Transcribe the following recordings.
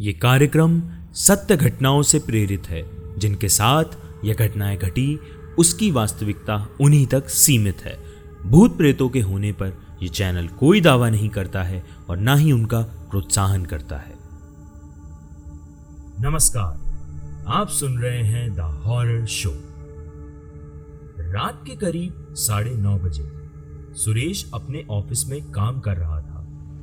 ये कार्यक्रम सत्य घटनाओं से प्रेरित है, जिनके साथ यह घटनाएँ घटी, उसकी वास्तविकता उन्हीं तक सीमित है। भूत प्रेतों के होने पर यह चैनल कोई दावा नहीं करता है और ना ही उनका प्रोत्साहन करता है। नमस्कार, आप सुन रहे हैं द हॉरर शो। रात के करीब साढ़े नौ बजे, सुरेश अपने ऑफ़िस में काम कर रहा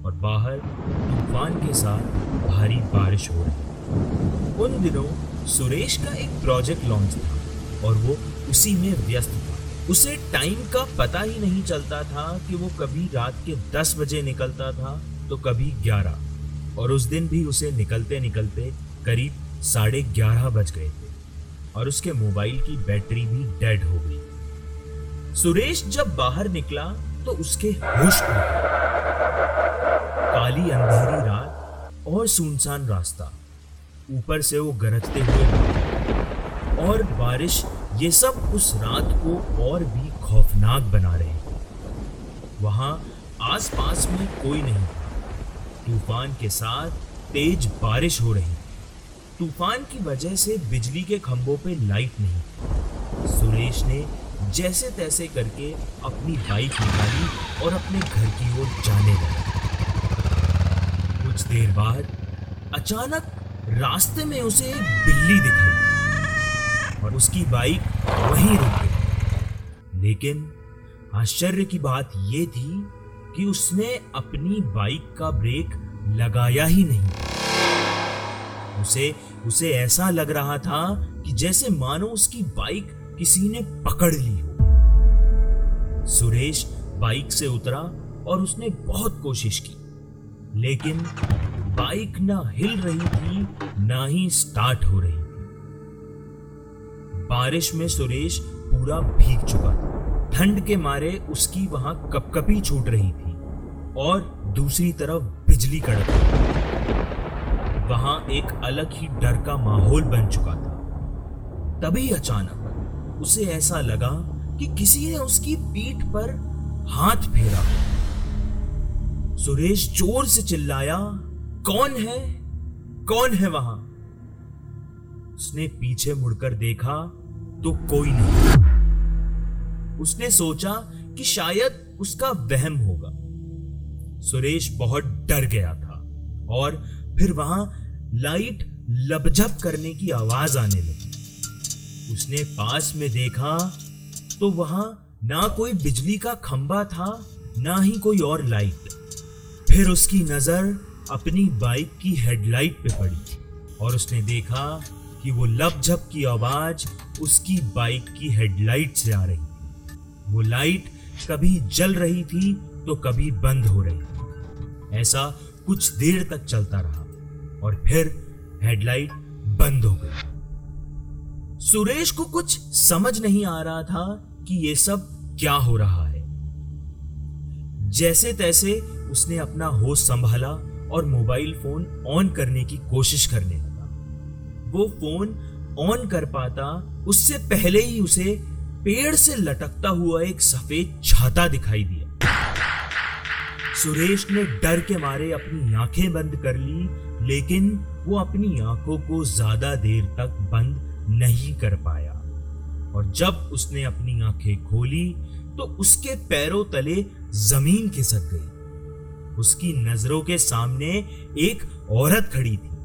और बाहर तूफ़ान के साथ भारी बारिश हो रही उन दिनों सुरेश का एक प्रोजेक्ट लॉन्च था और वो उसी में व्यस्त था। उसे टाइम का पता ही नहीं चलता था कि वो कभी रात के दस बजे निकलता था तो कभी ग्यारह। और उस दिन भी उसे निकलते निकलते करीब साढ़े ग्यारह बज गए थे और उसके मोबाइल की बैटरी भी डेड हो गई। सुरेश जब बाहर निकला तो उसके होश उड़ काली अंधेरी रात और सुनसान रास्ता। ऊपर से वो गरजते हुए और बारिश, ये सब उस रात को और भी खौफनाक बना रहे वहाँ आसपास में कोई नहीं था। तूफ़ान के साथ तेज बारिश हो रही। तूफ़ान की वजह से बिजली के खंभों पे लाइट नहीं। सुरेश ने जैसे तैसे करके अपनी बाइक निकाली और अपने घर की ओर जाने लगा। कुछ देर बाद अचानक रास्ते में उसे एक बिल्ली दिखाई और उसकी बाइक वहीं रुक गई। लेकिन आश्चर्य की बात यह थी कि उसने अपनी बाइक का ब्रेक लगाया ही नहीं। उसे उसे ऐसा लग रहा था कि जैसे मानो उसकी बाइक किसी ने पकड़ ली हो। सुरेश बाइक से उतरा और उसने बहुत कोशिश की। लेकिन बाइक ना हिल रही थी, ना ही स्टार्ट हो रही थी। बारिश में सुरेश पूरा भीग चुका था। ठंड के मारे उसकी वहाँ कपकपी छूट रही थी और दूसरी तरफ़ बिजली कड़क। वहाँ एक अलग ही डर का माहौल बन चुका था। तभी अचानक उसे ऐसा लगा कि किसी ने उसकी पीठ पर हाथ फेरा। सुरेश ज़ोर से चिल्लाया, कौन है? कौन है वहाँ? उसने पीछे मुड़कर देखा तो कोई नहीं। उसने सोचा कि शायद उसका वहम होगा। सुरेश बहुत डर गया था और फिर वहाँ लाइट लबझब करने की आवाज़ आने लगी। उसने पास में देखा तो वहाँ ना कोई बिजली का खंबा था, ना ही कोई और लाइट। फिर उसकी नज़र अपनी बाइक की हेडलाइट पे पड़ी और उसने देखा कि वो लपझप की आवाज़ उसकी बाइक की हेडलाइट से आ रही थी। वो लाइट कभी जल रही थी तो कभी बंद हो रही थी। ऐसा कुछ देर तक चलता रहा और फिर हेडलाइट बंद हो गई। सुरेश को कुछ समझ नहीं आ रहा था कि यह सब क्या हो रहा है जैसे तैसे उसने अपना होश संभाला और मोबाइल फ़ोन ऑन करने की कोशिश करने लगा। वो फ़ोन ऑन कर पाता, उससे पहले ही उसे पेड़ से लटकता हुआ एक सफ़ेद छाता दिखाई दिया। सुरेश ने डर के मारे अपनी आँखें बंद कर ली, लेकिन वो अपनी आँखों को ज़्यादा देर तक बंद नहीं कर पाया। और जब उसने अपनी आँखें खोली तो उसके पैरों तले ज़मीन खिसक गई। उसकी नज़रों के सामने एक औरत खड़ी थी।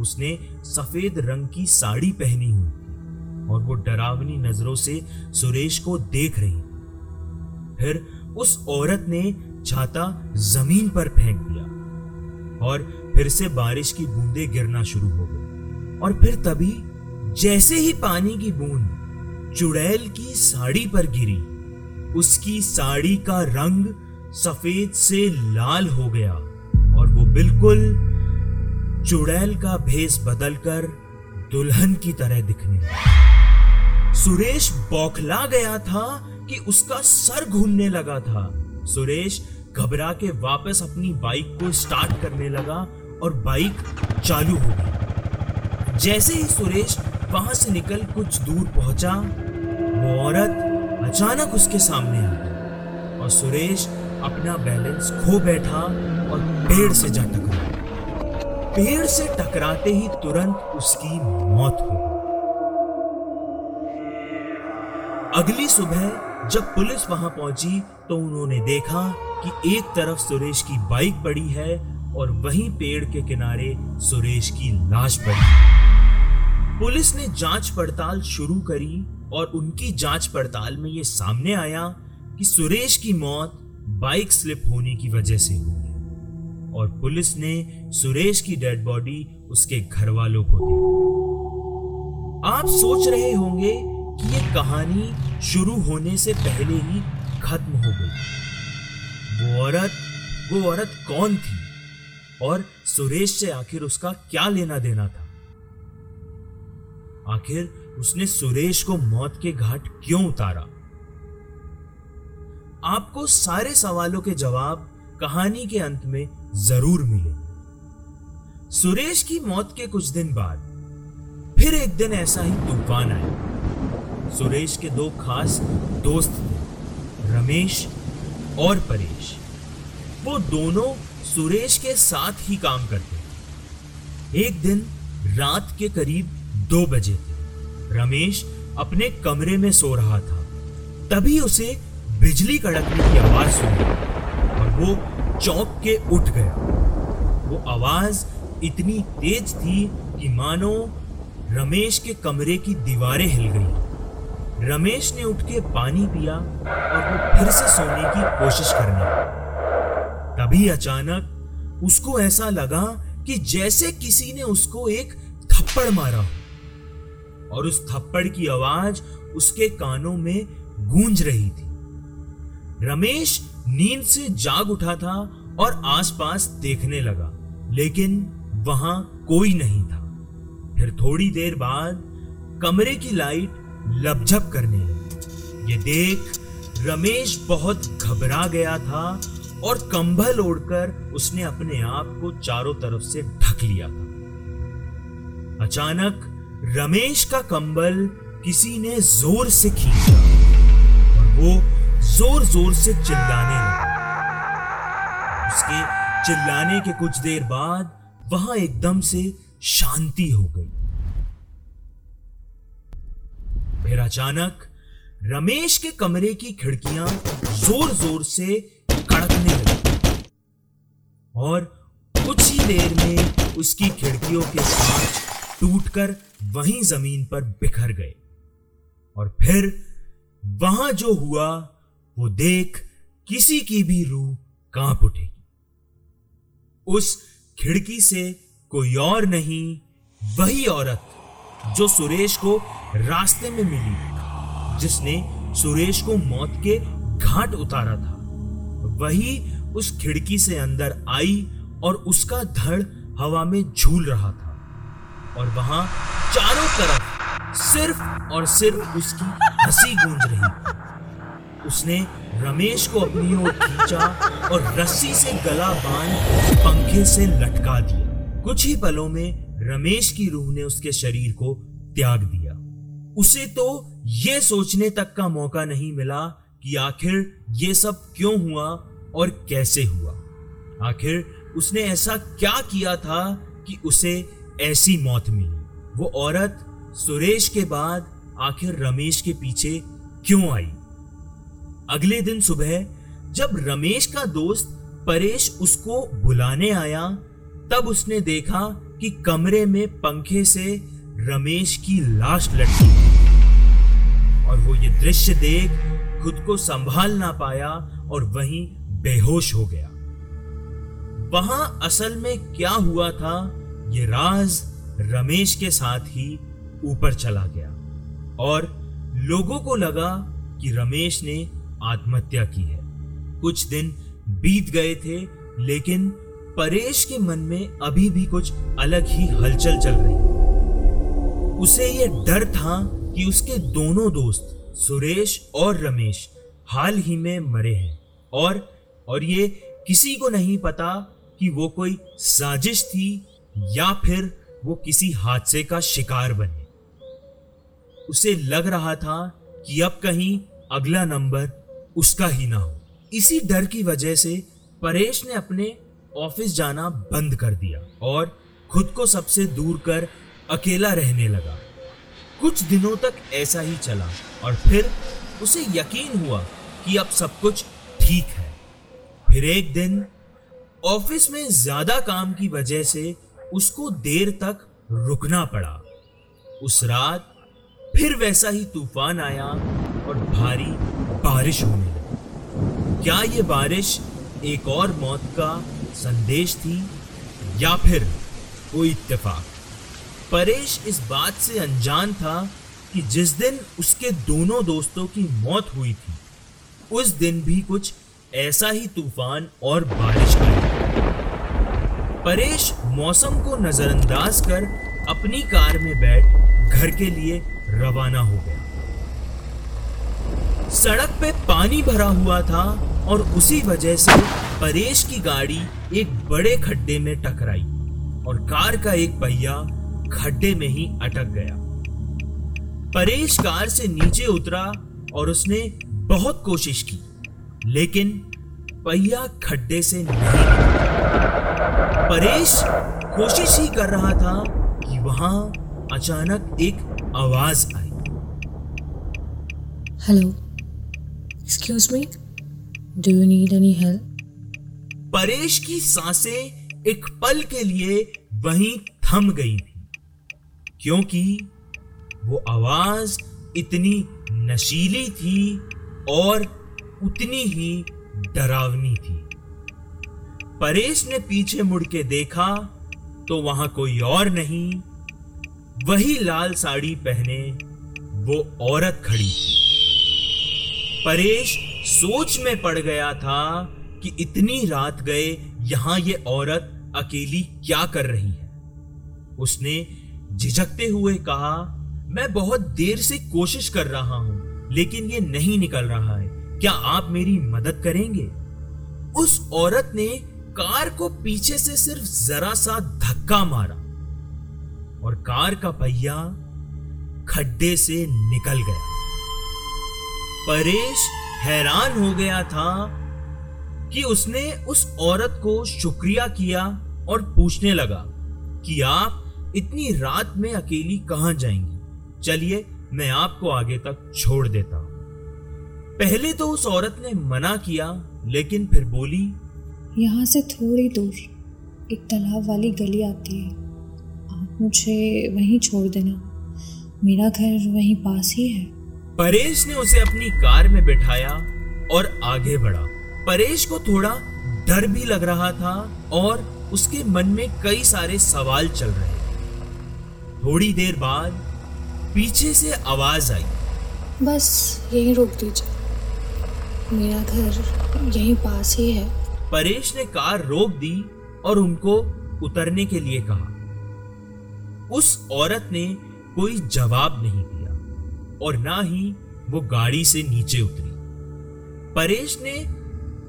उसने सफ़ेद रंग की साड़ी पहनी हुई थी और वो डरावनी नज़रों से सुरेश को देख रही थी। फिर उस औरत ने छाता ज़मीन पर फेंक दिया और फिर से बारिश की बूंदें गिरना शुरू हो गई। और फिर तभी जैसे ही पानी की बूंद चुड़ैल की साड़ी पर गिरी उसकी साड़ी का रंग सफ़ेद से लाल हो गया और वो बिल्कुल चुड़ैल का भेस बदलकर दुल्हन की तरह दिखने लगा। सुरेश बौखला गया था कि उसका सर घूमने लगा था। सुरेश घबरा के वापस अपनी बाइक को स्टार्ट करने लगा और बाइक चालू हो गई। जैसे ही सुरेश वहाँ से निकल कुछ दूर पहुँचा, वो औरत अचानक उसके सामने आ गई और सुरेश अपना बैलेंस खो बैठा और पेड़ से जा टकरा पेड़ से टकराते ही तुरंत उसकी मौत हो गई। अगली सुबह जब पुलिस वहाँ पहुँची तो उन्होंने देखा कि एक तरफ़ सुरेश की बाइक पड़ी है और वहीं पेड़ के किनारे सुरेश की लाश पड़ी पुलिस ने जाँच पड़ताल शुरू करी और उनकी जाँच पड़ताल में यह सामने आया कि सुरेश की मौत बाइक स्लिप होने की वजह से हुई और पुलिस ने सुरेश की डेड बॉडी उसके घर वालों को दी। आप सोच रहे होंगे कि यह कहानी शुरू होने से पहले ही खत्म हो गई। वो औरत वो औरत कौन थी? और सुरेश से आखिर उसका क्या लेना देना था? आखिर उसने सुरेश को मौत के घाट क्यों उतारा? आपको सारे सवालों के जवाब कहानी के अंत में ज़रूर मिले। सुरेश की मौत के कुछ दिन बाद, फिर एक दिन ऐसा ही तूफ़ान आया। सुरेश के दो खास दोस्त थे, रमेश और परेश। वो दोनों सुरेश के साथ ही काम करते एक दिन रात के करीब दो बजे थे। रमेश अपने कमरे में सो रहा था। तभी उसे बिजली कड़कने की आवाज़ सुनी और वो चौंक के उठ गया। वो आवाज़ इतनी तेज थी कि मानो रमेश के कमरे की दीवारें हिल गई। रमेश ने उठ के पानी पिया और वो फिर से सोने की कोशिश करने लगा। तभी अचानक उसको ऐसा लगा कि जैसे किसी ने उसको एक थप्पड़ मारा और उस थप्पड़ की आवाज़ उसके कानों में गूंज रही थी। रमेश नींद से जाग उठा था और आसपास देखने लगा, लेकिन वहाँ कोई नहीं था। फिर थोड़ी देर बाद कमरे की लाइट लपझप करने लगी। ये देख रमेश बहुत घबरा गया था और कंबल ओढ़कर उसने अपने आप को चारों तरफ़ से ढक लिया था। अचानक रमेश का कंबल किसी ने ज़ोर से खींचा और वो ज़ोर ज़ोर से चिल्लाने लगा। उसके चिल्लाने के कुछ देर बाद वहाँ एकदम से शांति हो गई। फिर अचानक रमेश के कमरे की खिड़कियाँ ज़ोर ज़ोर से कड़कने लगी। और कुछ ही देर में उसकी खिड़कियों के कांच टूटकर वहीं ज़मीन पर बिखर गए। और फिर वहाँ जो हुआ, वो देख किसी की भी रूह काँप उठेगी। उस खिड़की से कोई और नहीं, वही औरत जो सुरेश को रास्ते में मिली। जिसने सुरेश को मौत के घाट उतारा था, वही उस खिड़की से अंदर आई और उसका धड़ हवा में झूल रहा था। और वहाँ चारों तरफ़ सिर्फ़ और सिर्फ़ उसकी हँसी गूंज रही। उसने रमेश को अपनी ओर खींचा और रस्सी से गला बाँध पंखे से लटका दिया। कुछ ही पलों में रमेश की रूह ने उसके शरीर को त्याग दिया। उसे तो यह सोचने तक का मौका नहीं मिला कि आखिर ये सब क्यों हुआ और कैसे हुआ। आखिर उसने ऐसा क्या किया था कि उसे ऐसी मौत मिली। वो औरत सुरेश के बाद आखिर रमेश के पीछे क्यों आई? अगले दिन सुबह, जब रमेश का दोस्त परेश उसको बुलाने आया, तब उसने देखा कि कमरे में पंखे से रमेश की लाश लटकी और वो ये दृश्य देख खुद को संभाल ना पाया और वहीं बेहोश हो गया। वहाँ असल में क्या हुआ था ये राज रमेश के साथ ही ऊपर चला गया और लोगों को लगा कि रमेश ने आत्महत्या की है। कुछ दिन बीत गए थे, लेकिन परेश के मन में अभी भी कुछ अलग ही हलचल चल रही उसे यह डर था कि उसके दोनों दोस्त, सुरेश और रमेश, हाल ही में मरे हैं। और और ये किसी को नहीं पता कि वो कोई साजिश थी या फिर वो किसी हादसे का शिकार बने। उसे लग रहा था कि अब कहीं अगला नंबर उसका ही ना हो। इसी डर की वजह से परेश ने अपने ऑफ़िस जाना बंद कर दिया और खुद को सबसे दूर कर अकेला रहने लगा। कुछ दिनों तक ऐसा ही चला और फिर उसे यकीन हुआ कि अब सब कुछ ठीक है। फिर एक दिन ऑफ़िस में ज़्यादा काम की वजह से उसको देर तक रुकना पड़ा। उस रात फिर वैसा ही तूफ़ान आया और भारी बारिश होने लगी। क्या ये बारिश एक और मौत का संदेश थी या फिर कोई इत्तेफाक? परेश इस बात से अनजान था कि जिस दिन उसके दोनों दोस्तों की मौत हुई थी, उस दिन भी कुछ ऐसा ही तूफ़ान और बारिश आई। परेश मौसम को नजरअंदाज कर अपनी कार में बैठ घर के लिए रवाना हो गया। सड़क पे पानी भरा हुआ था और उसी वजह से परेश की गाड़ी एक बड़े खड्डे में टकराई और कार का एक पहिया खड्डे में ही अटक गया। परेश कार से नीचे उतरा और उसने बहुत कोशिश की, लेकिन पहिया खड्डे से नहीं। परेश कोशिश ही कर रहा था कि वहाँ अचानक एक आवाज़ आई। Hello excuse me do you need any help Paresh की साँसें एक पल के लिए वहीं थम गई थी क्योंकि वो आवाज़ इतनी नशीली थी और उतनी ही डरावनी थी। परेश ने पीछे मुड़ के देखा तो वहाँ कोई और नहीं। वही लाल साड़ी पहने वो औरत खड़ी परेश सोच में पड़ गया था कि इतनी रात गए, यहाँ ये औरत अकेली क्या कर रही है? उसने झिझकते हुए कहा, मैं बहुत देर से कोशिश कर रहा हूँ, लेकिन ये नहीं निकल रहा है। क्या आप मेरी मदद करेंगे? उस औरत ने कार को पीछे से सिर्फ़ जरा सा धक्का मारा और कार का पहिया खड्डे से निकल गया। परेश हैरान हो गया था कि उसने उस औरत को शुक्रिया किया और पूछने लगा कि आप इतनी रात में अकेली कहाँ जाएँगी? चलिए, मैं आपको आगे तक छोड़ देता हूँ। पहले तो उस औरत ने मना किया, लेकिन फिर बोली यहाँ से थोड़ी दूर एक तालाब वाली गली आती है। आप मुझे वहीं छोड़ देना। मेरा घर वहीं पास ही है। परेश ने उसे अपनी कार में बिठाया और आगे बढ़ा। परेश को थोड़ा डर भी लग रहा था और उसके मन में कई सारे सवाल चल रहे थे। थोड़ी देर बाद पीछे से आवाज़ आई। बस यहीं रोक दीजिए। मेरा घर यहीं पास ही है। परेश ने कार रोक दी और उनको उतरने के लिए कहा। उस औरत ने कोई जवाब नहीं दिया और ना ही वो गाड़ी से नीचे उतरी। परेश ने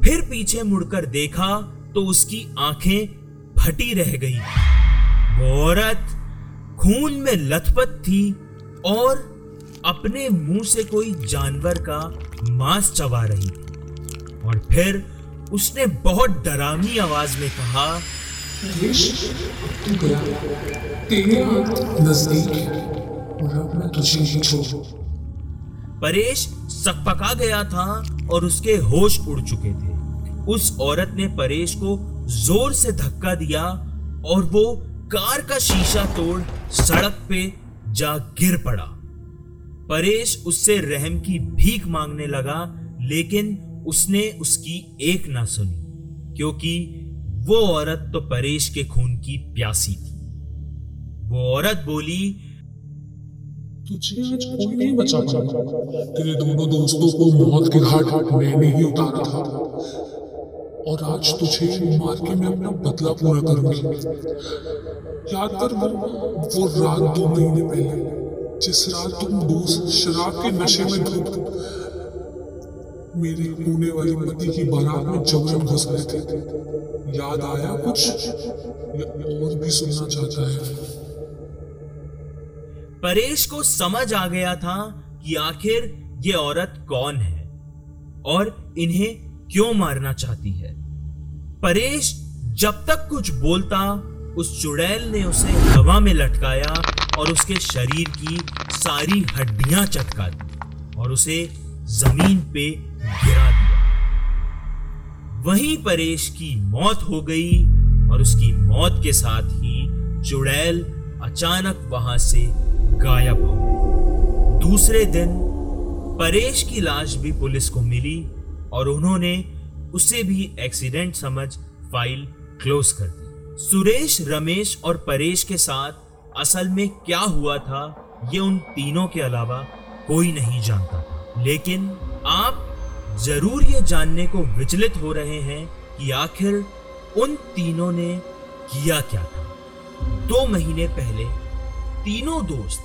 फिर पीछे मुड़कर देखा तो उसकी आँखें फटी रह गई। वो औरत खून में लथपथ थी और अपने मुँह से कोई जानवर का मांस चबा रही थी। और फिर उसने बहुत डरावनी आवाज़ में कहा, परेश सकपका गया था और उसके होश उड़ चुके थे। उस औरत ने परेश को ज़ोर से धक्का दिया और वो कार का शीशा तोड़ सड़क पे जा गिर पड़ा। परेश उससे रहम की भीख मांगने लगा, लेकिन उसने उसकी एक ना सुनी, क्योंकि वो औरत तो परेश के खून की प्यासी थी। वो औरत बोली तुझे आज कोई नहीं बचा पाया। तेरे दोनों दोस्तों को मौत के घाट मैंने ही उतारा था। और आज तुझे मार के मैं अपना बदला पूरा करूँगी। याद कर वो वो रात दो महीने पहले, जिस रात तुम दोस्त शराब के नशे में धूप मेरी होने वाली पति की बारात में जबरन घुस गए थे। याद आया कुछ? और भी सुनना चाहता है? परेश को समझ आ गया था कि आखिर ये औरत कौन है और इन्हें क्यों मारना चाहती है। परेश जब तक कुछ बोलता, उस चुड़ैल ने उसे हवा में लटकाया और उसके शरीर की सारी हड्डियाँ चटका दी और उसे ज़मीन पे गिरा दिया। वहीं परेश की मौत हो गई और उसकी मौत के साथ ही चुड़ैल अचानक वहाँ से गायब हो गई। दूसरे दिन परेश की लाश भी पुलिस को मिली और उन्होंने उसे भी एक्सीडेंट समझ फ़ाइल क्लोज कर दी। सुरेश, रमेश और परेश के साथ असल में क्या हुआ था, ये उन तीनों के अलावा कोई नहीं जानता था। लेकिन आप ज़रूर ये जानने को विचलित हो रहे हैं कि आखिर उन तीनों ने किया क्या था। दो महीने पहले तीनों दोस्त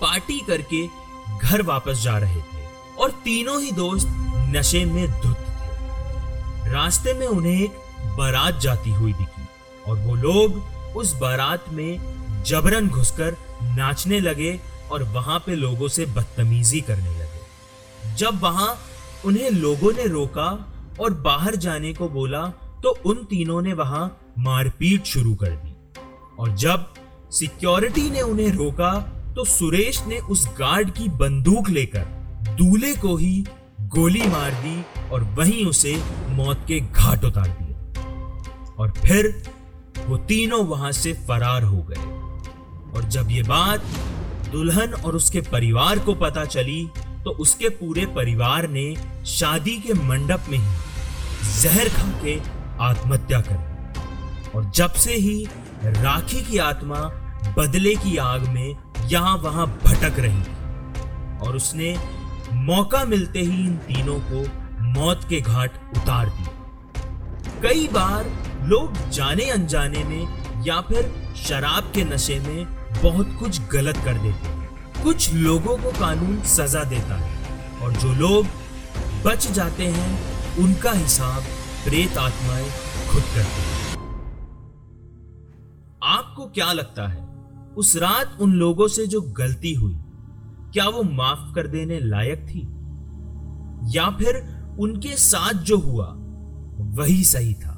पार्टी करके घर वापस जा रहे थे और तीनों ही दोस्त नशे में धुत थे। रास्ते में उन्हें एक बारात जाती हुई दिखी और वो लोग उस बारात में जबरन घुसकर नाचने लगे और वहाँ पे लोगों से बदतमीजी करने लगे। जब वहाँ उन्हें लोगों ने रोका और बाहर जाने को बोला तो उन तीनों ने वहाँ मारपीट शुरू कर दी। और जब सिक्योरिटी ने उन्हें रोका तो सुरेश ने उस गार्ड की बंदूक लेकर दूल्हे को ही गोली मार दी और वहीं उसे मौत के घाट उतार दिया। और फिर वो तीनों वहाँ से फरार हो गए। और जब ये बात दुल्हन और उसके परिवार को पता चली तो उसके पूरे परिवार ने शादी के मंडप में ही जहर खा के आत्महत्या कर और जब से ही राखी की आत्मा बदले की आग में यहाँ वहाँ भटक रही थी और उसने मौका मिलते ही इन तीनों को मौत के घाट उतार दिया। कई बार लोग जाने अनजाने में या फिर शराब के नशे में बहुत कुछ गलत कर देते कुछ लोगों को कानून सजा देता है और जो लोग बच जाते हैं, उनका हिसाब प्रेत आत्माएँ खुद करती हैं। आपको क्या लगता है, उस रात उन लोगों से जो गलती हुई, क्या वो माफ़ कर देने लायक थी? या फिर उनके साथ जो हुआ, वही सही था?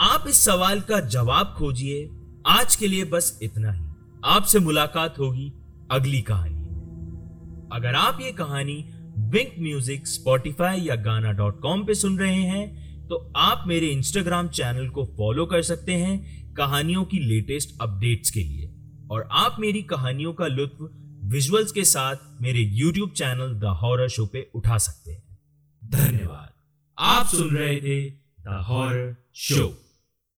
आप इस सवाल का जवाब खोजिए। आज के लिए बस इतना ही। आपसे मुलाकात होगी। अगली कहानी। अगर आप ये कहानी विंक म्यूज़िक स्पॉटिफाई या गाना डॉट कॉम पे सुन रहे हैं तो आप मेरे इंस्टाग्राम चैनल को फॉलो कर सकते हैं कहानियों की लेटेस्ट अपडेट्स के लिए। और आप मेरी कहानियों का लुत्फ विजुअल्स के साथ मेरे YouTube channel the Horror Show पे उठा सकते हैं। धन्यवाद। आप सुन रहे थे द हॉरर शो